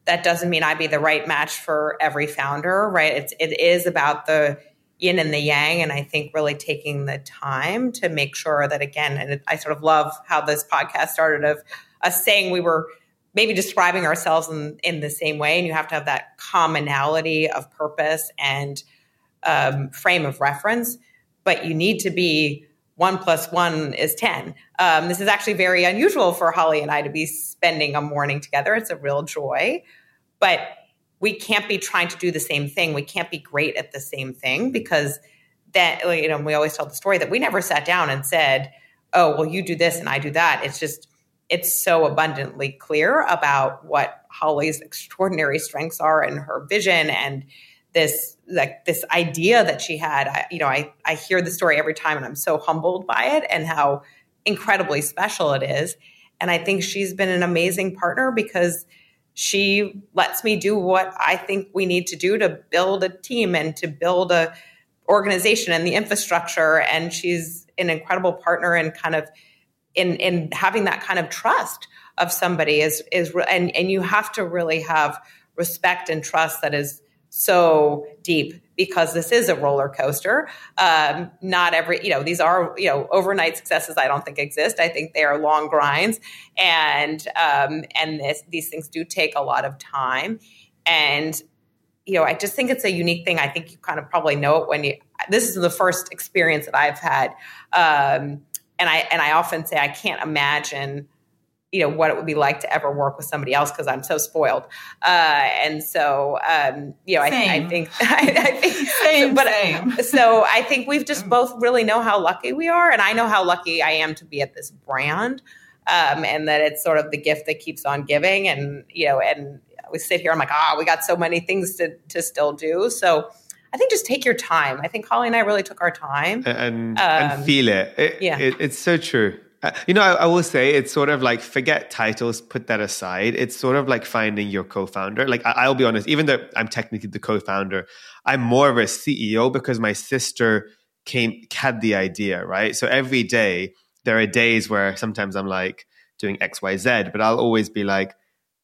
that doesn't mean I'd be the right match for every founder, right? It's it is about the yin and the yang, and I think really taking the time to make sure that again, and I sort of love how this podcast started of us saying we were maybe describing ourselves in in the same way, and you have to have that commonality of purpose and um, frame of reference, but you need to be one plus one is 10. Um, this is actually very unusual for Holly and I to be spending a morning together. It's a real joy. But we can't be trying to do the same thing. We can't be great at the same thing because that, you know, we always tell the story that we never sat down and said, oh, well, you do this and I do that. It's just, it's so abundantly clear about what Holly's extraordinary strengths are and her vision and this like this idea that she had I, you know I, I hear the story every time and i'm so humbled by it and how incredibly special it is and i think she's been an amazing partner because she lets me do what I think we need to do to build a team and to build a organization and the infrastructure. And she's an incredible partner and kind of in in having that kind of trust of somebody is is and and you have to really have respect and trust that is so deep because this is a roller coaster. Um, not every, you know, these are, you know, overnight successes. I don't think exist. I think they are long grinds, and um, and this, these things do take a lot of time. And you know, I just think it's a unique thing. I think you kind of probably know it when you. This is the first experience that I've had, um, and I and I often say I can't imagine you know what it would be like to ever work with somebody else because I'm so spoiled, uh, and so um, you know I, I, think I, I think same, but same. so I think we've just both really know how lucky we are, and I know how lucky I am to be at this brand, um, and that it's sort of the gift that keeps on giving, and you know, and we sit here, I'm like, ah, oh, we got so many things to to still do, so. I think just take your time. I think Holly and I really took our time and, um, and feel it. it yeah, it, it's so true. Uh, you know, I, I, will say it's sort of like forget titles, put that aside. It's sort of like finding your co-founder. Like I, will be honest, even though I'm technically the co-founder, I'm more of a CEO because my sister came had the idea, right? So every day there are days where sometimes I'm like doing X, Y, Z, but I'll always be like,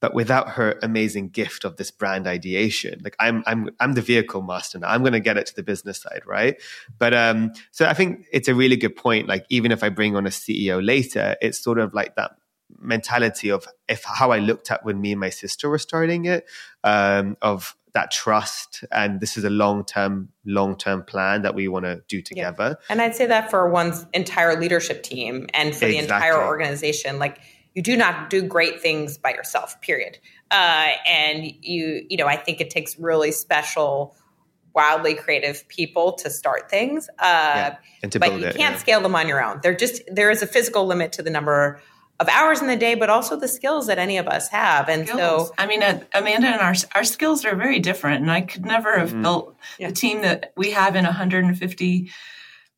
but without her amazing gift of this brand ideation like i'm i'm i'm the vehicle master now i'm going to get it to the business side right but um so i think it's a really good point like even if i bring on a ceo later it's sort of like that mentality of if how i looked at when me and my sister were starting it um of that trust and this is a long-term long-term plan that we want to do together yeah. and i'd say that for one's entire leadership team and for exactly. the entire organization like you do not do great things by yourself period uh, and you you know i think it takes really special wildly creative people to start things uh, yeah. and to but you it, can't yeah. scale them on your own they're just there is a physical limit to the number of hours in the day, but also the skills that any of us have. And skills. so, I mean, uh, Amanda and our our skills are very different, and I could never have mm-hmm. built yeah. the team that we have in 150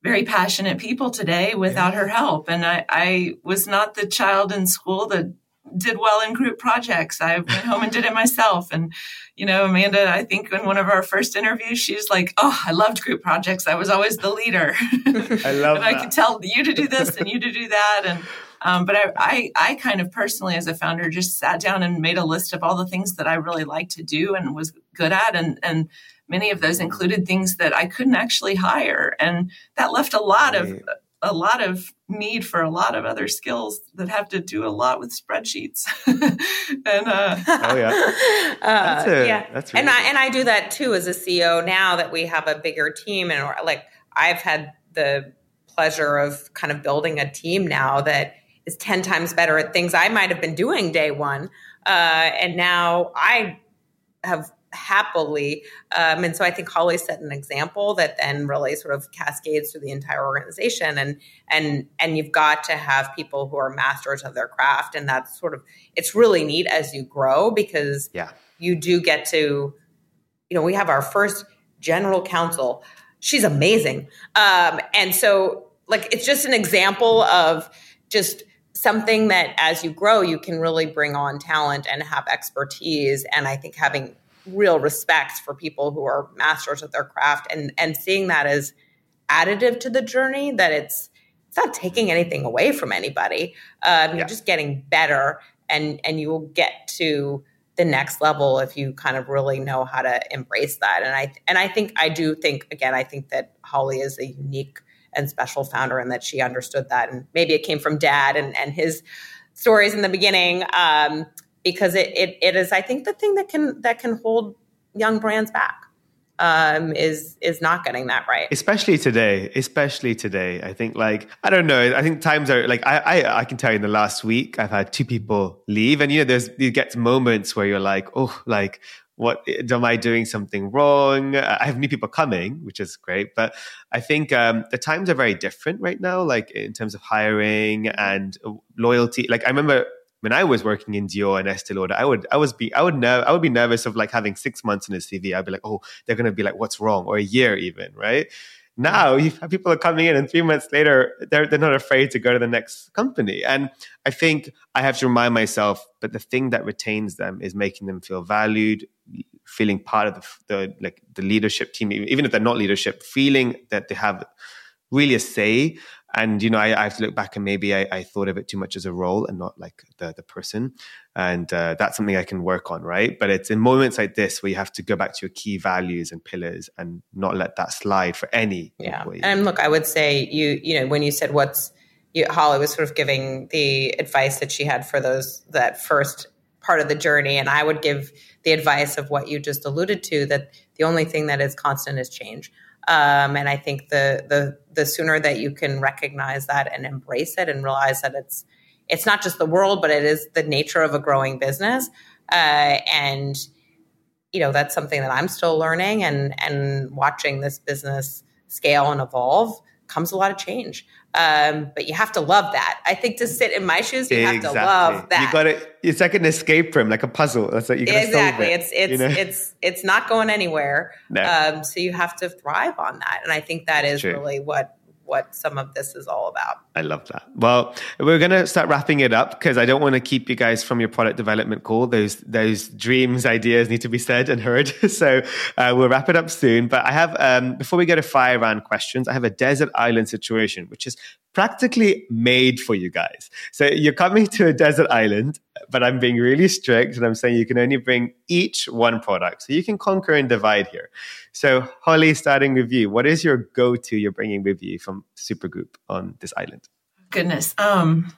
very passionate people today without her help. And I, I was not the child in school that did well in group projects. I went home and did it myself. And, you know, Amanda, I think in one of our first interviews, she's like, Oh, I loved group projects. I was always the leader. I love and I could tell you to do this and you to do that. And, um, but I, I, I kind of personally, as a founder, just sat down and made a list of all the things that I really like to do and was good at. And, and many of those included things that I couldn't actually hire. And that left a lot right. of a lot of need for a lot of other skills that have to do a lot with spreadsheets. and uh, oh yeah, uh, that's a, yeah, that's really and I and I do that too as a CEO now that we have a bigger team and like I've had the pleasure of kind of building a team now that is ten times better at things I might have been doing day one, uh, and now I have happily. Um, and so I think Holly set an example that then really sort of cascades through the entire organization. And and and you've got to have people who are masters of their craft, and that's sort of it's really neat as you grow because yeah. you do get to, you know, we have our first general counsel. She's amazing, um, and so like it's just an example of just something that as you grow you can really bring on talent and have expertise and i think having real respect for people who are masters of their craft. And and seeing that as additive to the journey that it's it's not taking anything away from anybody. Um, yeah. you're just getting better and and you will get to the next level if you kind of really know how to embrace that. And i and i think i do think again i think that holly is a unique and special founder and that she understood that. And maybe it came from dad and and his stories in the beginning. Um, because it, it, it is, I think, the thing that can that can hold young brands back um, is is not getting that right. Especially today. Especially today. I think like I don't know. I think times are like I, I I can tell you in the last week I've had two people leave, and you know there's you get moments where you're like oh like what am I doing something wrong? I have new people coming, which is great, but I think um, the times are very different right now, like in terms of hiring and loyalty. Like I remember when I was working in Dior and Estee Lauder, I would I was be I would know I would be nervous of like having six months in a CV. I'd be like, oh, they're gonna be like, what's wrong, or a year even, right? Now people are coming in and three months later, they're they're not afraid to go to the next company. And I think I have to remind myself, but the thing that retains them is making them feel valued, feeling part of the, the like the leadership team, even if they're not leadership, feeling that they have really a say and you know I, I, have to look back and maybe I, I, thought of it too much as a role and not like the the person. And uh, that's something I can work on right? But it's in moments like this where you have to go back to your key values and pillars and not let that slide for any yeah. employee. and look I would say you you know when you said what's you, Holly was sort of giving the advice that she had for those that first part of the journey. And I would give the advice of what you just alluded to that the only thing that is constant is change um, and I think the the the sooner that you can recognize that and embrace it and realize that it's it's not just the world, but it is the nature of a growing business. Uh, and you know that's something that I'm still learning and and watching this business scale and evolve comes a lot of change. Um, but you have to love that. I think to sit in my shoes, you exactly. have to love that. You got it. It's like an escape room, like a puzzle. That's what you exactly. It, it's it's you know? it's it's not going anywhere. No. Um, so you have to thrive on that, and I think that is really what what some of this is all about. I love that. Well, we're going to start wrapping it up because I don't want to keep you guys from your product development call. Those those dreams, ideas need to be said and heard. so uh, we'll wrap it up soon. But I have um, before we go to fire round questions, I have a desert island situation, which is practically made for you guys. So you're coming to a desert island, but I'm being really strict and I'm saying you can only bring each one product. So you can conquer and divide here. So Holly, starting with you, what is your go-to you're bringing with you from Supergoop on this island? Goodness. Um,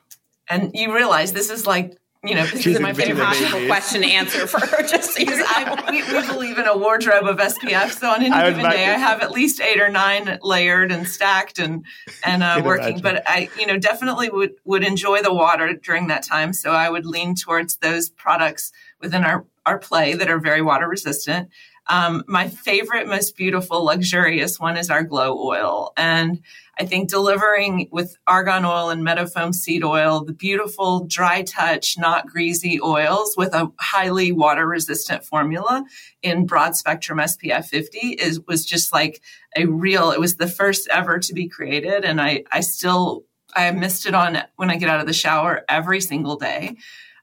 and you realize this is like you know, this is my favorite impossible question to answer for her. Just because I, we, we, believe in a wardrobe of SPF, so on any given day, I have at least eight or nine layered and stacked and and uh, working. Imagine. But I, you know, definitely would would enjoy the water during that time. So I would lean towards those products within our our play that are very water resistant. Um, my favorite, most beautiful, luxurious one is our glow oil. And I think delivering with argan oil and meadowfoam seed oil, the beautiful dry touch, not greasy oils with a highly water resistant formula in broad spectrum SPF 50 is was just like a real, it was the first ever to be created. And I, I still, I missed it on when I get out of the shower every single day.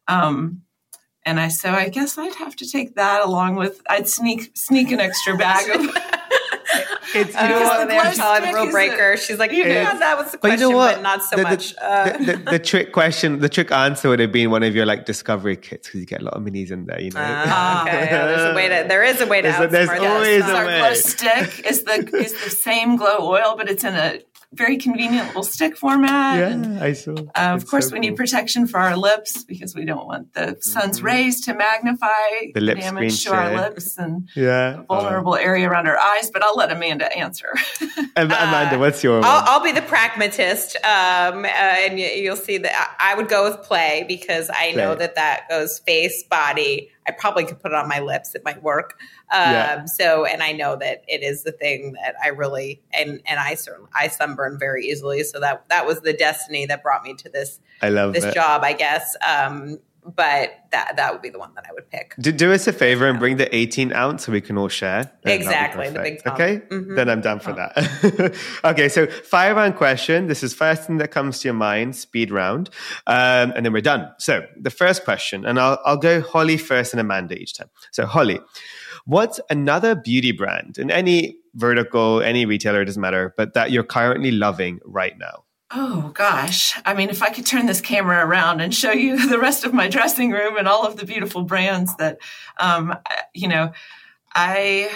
Um, and I so I guess I'd have to take that along with I'd sneak sneak an extra bag of it's you uh, know what they're telling rule breaker. She's like, you know, that was the question, but, you know what? but not so the, much. The, uh, the, the, trick question, the trick answer would have been one of your like discovery kits because you get a lot of minis in there. You know, uh, okay. yeah, there's a way to. There is a way to. There's, there's always a way. Our glow stick is the is the same glow oil, but it's in a very convenient little stick format. Yeah, and, I saw. Uh, of course, so we cool. need protection for our lips because we don't want the sun's mm-hmm. rays to magnify the lip damage to our lips and yeah, vulnerable uh, area around our eyes. But I'll let Amanda answer. Amanda, uh, what's your? I'll, I'll, be the pragmatist, um, uh, and you, will see that I would go with play because I play. know that that goes face, body. I probably could put it on my lips; it might work. Um, yeah. So, and I know that it is the thing that I really and and I certainly I sunburn very easily. So that that was the destiny that brought me to this. I love this job, I guess. Um, but that that would be the one that I would pick. Do, do us a favor and bring the 18 ounce so we can all share. Exactly, the big pump. Okay, mm-hmm. then I'm down for that. okay, so fire round question. This is first thing that comes to your mind, speed round, um, and then we're done. So the first question, and I'll I'll go Holly first and Amanda each time. So Holly, What's another beauty brand in any vertical, any retailer, it doesn't matter, but that you're currently loving right now? Oh gosh. I mean, if I could turn this camera around and show you the rest of my dressing room and all of the beautiful brands that, um, you know, I,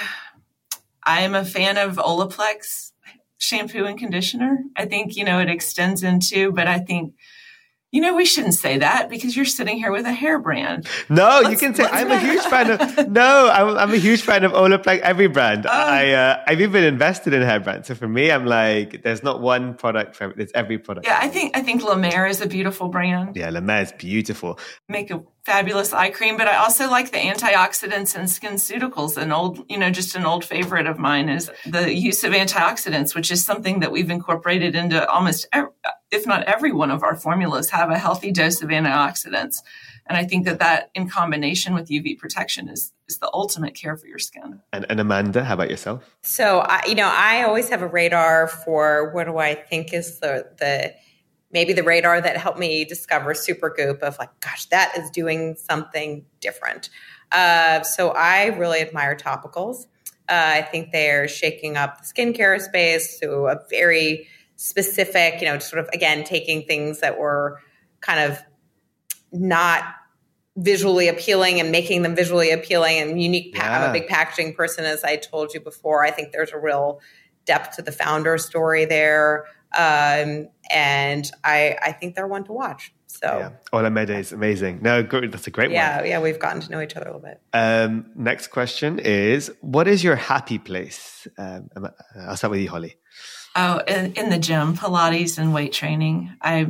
I am a fan of Olaplex shampoo and conditioner. I think, you know, it extends into, but I think you know, we shouldn't say that because you're sitting here with a hair brand. No, let's, you can say I'm a huge fan of. No, I'm, I'm, a huge fan of Olaplex every brand. Um, I uh, I've even invested in hair brands. So for me, I'm like, there's not one product for it's every product. Yeah, I think I think La Mer is a beautiful brand. Yeah, La Mer is beautiful. Make a fabulous eye cream, but I also like the antioxidants and skin SkinCeuticals. An old, you know, just an old favorite of mine is the use of antioxidants, which is something that we've incorporated into almost if not every one of our formulas have a healthy dose of antioxidants. And I think that that in combination with UV protection is, is the ultimate care for your skin. And, and Amanda, how about yourself? So, I, you know, I always have a radar for what do I think is the, the, maybe the radar that helped me discover Supergoop of like, gosh, that is doing something different. Uh, so I really admire topicals. Uh, I think they're shaking up the skincare space to a very specific, you know, sort of again taking things that were kind of not visually appealing and making them visually appealing and unique. Pa- yeah. I'm a big packaging person, as I told you before. I think there's a real depth to the founder story there, um, and I I think they're one to watch. So yeah, Olamide is amazing. No, that's a great yeah, one. Yeah, yeah, we've gotten to know each other a little bit. Um, next question is, what is your happy place? Um, I'll start with you, Holly. Oh, in, in the gym, Pilates and weight training. I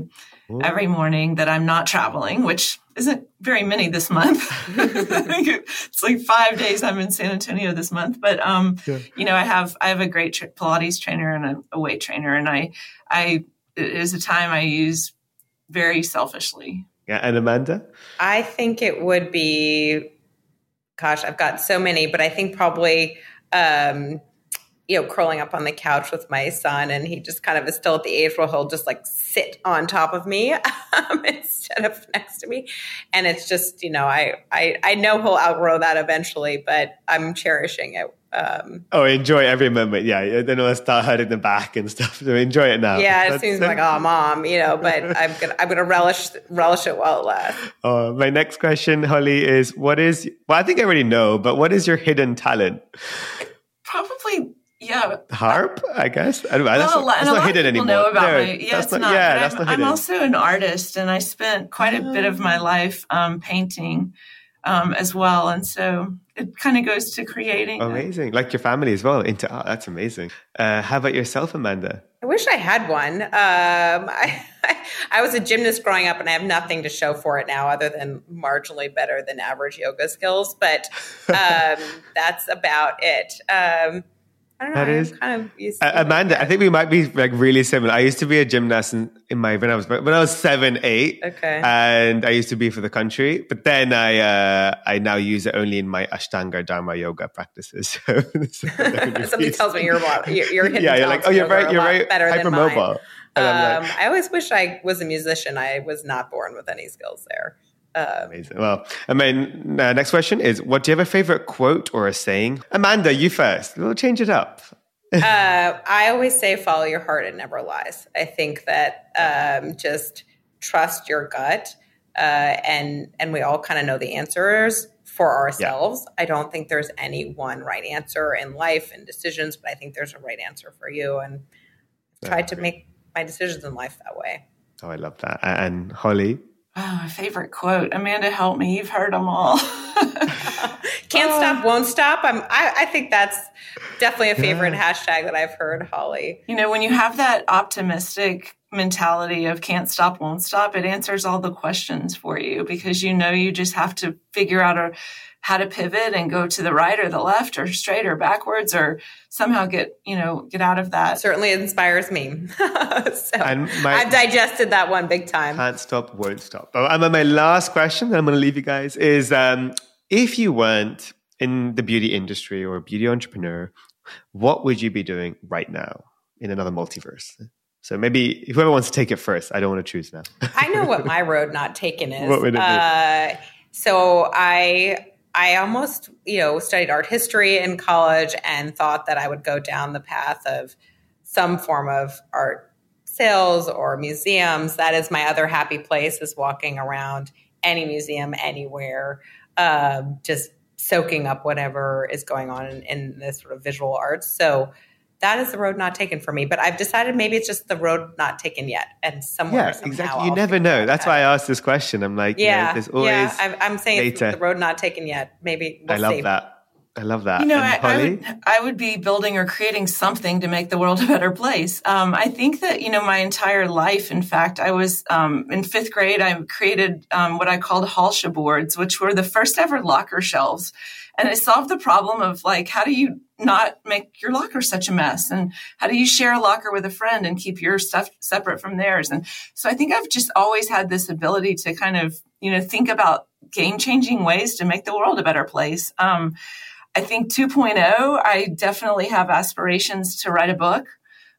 Ooh. every morning that I'm not traveling, which isn't very many this month. it's like five days I'm in San Antonio this month, but um, yeah. you know, I have I have a great tra- Pilates trainer and a, a weight trainer, and I I it is a time I use very selfishly. Yeah, and Amanda, I think it would be. Gosh, I've got so many, but I think probably um, you know, curling up on the couch with my son, and he just kind of is still at the age where he'll just like sit on top of me um, instead of next to me, and it's just you know, I I I know he'll outgrow that eventually, but I'm cherishing it. Um, oh, enjoy every moment. Yeah, then I'll start hurting the back and stuff. So enjoy it now. Yeah, it seems like oh, mom, you know. But I'm gonna I'm gonna relish relish it while it lasts. Oh, my next question, Holly, is what is? Well, I think I already know, but what is your hidden talent? Probably yeah harp i guess i don't know that's, well, not, that's not hidden anymore know about no, my, yeah that's not, not, yeah that's I'm, not hidden. i'm also an artist and i spent quite a bit of my ah. life um, painting um, as well and so it kind of goes to creating amazing like your family as well into art that's amazing uh, how about yourself amanda I wish I had one. Um, I, I was a gymnast growing up, and I have nothing to show for it now, other than marginally better than average yoga skills. But um, that's about it. Um, I don't know. That is kind of uh, Amanda. I think we might be like really similar. I used to be a gymnast in, in, my when I was when I was seven, eight. Okay. And I used to be for the country, but then I uh, I now use it only in my Ashtanga Dharma yoga practices. So, Somebody tells me you're you're, you're yeah, you're like oh you're very you're very better hypermobile. Um, like, I always wish I was a musician. I was not born with any skills there. Um, Amazing. Well, I mean, uh, next question is what do you have a favorite quote or a saying? Amanda, you first. We'll change it up. uh, I always say follow your heart, it never lies. I think that um, just trust your gut. Uh, and and we all kind of know the answers for ourselves. Yeah. I don't think there's any one right answer in life and decisions, but I think there's a right answer for you. And I've tried to make my decisions in life that way. Oh, I love that. And Holly, Oh, my favorite quote. Amanda, help me. You've heard them all. Can't oh. stop, won't stop. I'm, I, I think that's definitely a favorite yeah. hashtag that I've heard, Holly. You know, when you have that optimistic mentality of can't stop, won't stop, it answers all the questions for you because you know you just have to figure out a how to pivot and go to the right or the left or straight or backwards or somehow get you know get out of that. Certainly inspires me. So my, i've digested that one big time. Can't stop won't stop. Oh, and my last question that i'm going to leave you guys is um, if you weren't in the beauty industry or a beauty entrepreneur what would you be doing right now in another multiverse? So maybe whoever wants to take it first i don't want to choose now. I know what my road not taken is. What would it be? Uh, so i I almost, you know, studied art history in college and thought that I would go down the path of some form of art sales or museums. That is my other happy place is walking around any museum anywhere, um, just soaking up whatever is going on in, in this sort of visual arts. So that is the road not taken for me. But I've decided maybe it's just the road not taken yet, and somewhere. Yeah, exactly. You I'll never know. That's that. why I asked this question. I'm like, yeah, you know, there's always. Yeah, I'm saying later. the road not taken yet. Maybe we'll I love see. that. I love that. You know, I, I, would I would be building or creating something to make the world a better place. Um, I think that you know my entire life. In fact, I was um, in fifth grade. I created um, what I called Halsha boards, which were the first ever locker shelves, and it solved the problem of like how do you not make your locker such a mess, and how do you share a locker with a friend and keep your stuff separate from theirs. And so I think I've just always had this ability to kind of you know think about game changing ways to make the world a better place. Um, I think 2.0, I definitely have aspirations to write a book.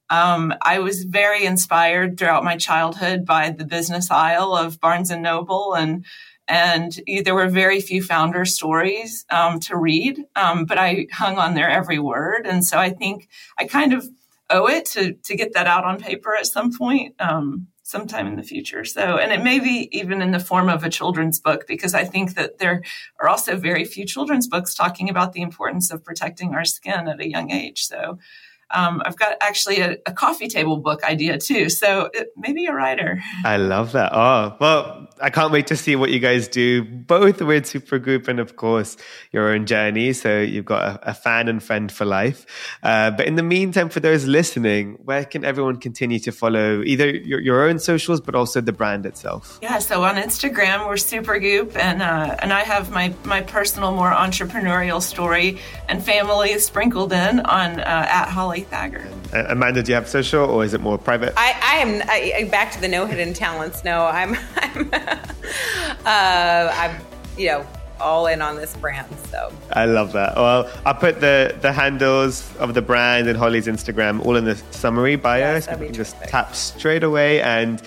Um, I was very inspired throughout my childhood by the business aisle of Barnes and Noble, and and there were very few founder stories um, to read, um, but I hung on their every word, and so I think I kind of owe it to to get that out on paper at some point. Um, sometime in the future. So, and it may be even in the form of a children's book, because I think that there are also very few children's books talking about the importance of protecting our skin at a young age. So, um, I've got actually a, a, coffee table book idea too. So it, maybe a writer. I love that. Oh, well, I can't wait to see what you guys do, both with Supergoop and, of course, your own journey. So you've got a, a fan and friend for life. Uh, but in the meantime, for those listening, where can everyone continue to follow either your, your own socials, but also the brand itself? Yeah. So on Instagram, we're Supergoop, and uh, and I have my my personal, more entrepreneurial story and family sprinkled in on uh, at Holly Thaggard. Uh, Amanda, do you have social, or is it more private? I, I am I, back to the no hidden talents. No, I'm I'm uh, I'm you know all in on this brand. So I love that. Well, I'll put the the handles of the brand and Holly's Instagram all in the summary bio, yes, so you can just tap straight away and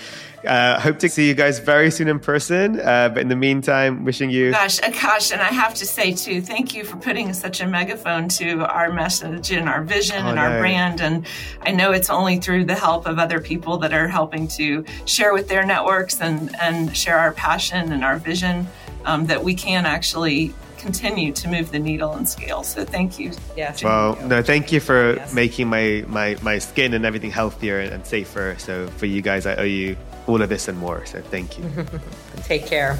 uh, hope to see you guys very soon in person. Uh, but in the meantime, wishing you. Gosh, Akash, and I have to say too, thank you for putting such a megaphone to our message and our vision oh, and no. our brand. And I know it's only through the help of other people that are helping to share with their networks and, and share our passion and our vision um, that we can actually continue to move the needle and scale. So thank you. Yes. Well, no, thank you for yes. making my, my, my skin and everything healthier and safer. So for you guys, I owe you all of this and more. So thank you. Take care.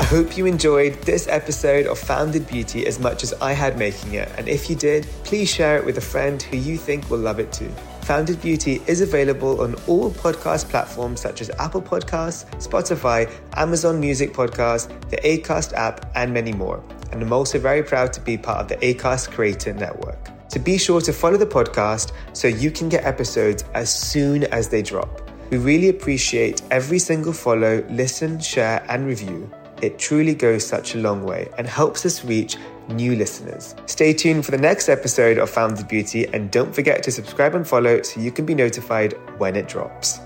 I hope you enjoyed this episode of Founded Beauty as much as I had making it. And if you did, please share it with a friend who you think will love it too. Founded Beauty is available on all podcast platforms such as Apple Podcasts, Spotify, Amazon Music Podcasts, the ACAST app, and many more. And I'm also very proud to be part of the ACAST Creator Network. So be sure to follow the podcast so you can get episodes as soon as they drop. We really appreciate every single follow, listen, share, and review. It truly goes such a long way and helps us reach new listeners. Stay tuned for the next episode of Founded Beauty and don't forget to subscribe and follow so you can be notified when it drops.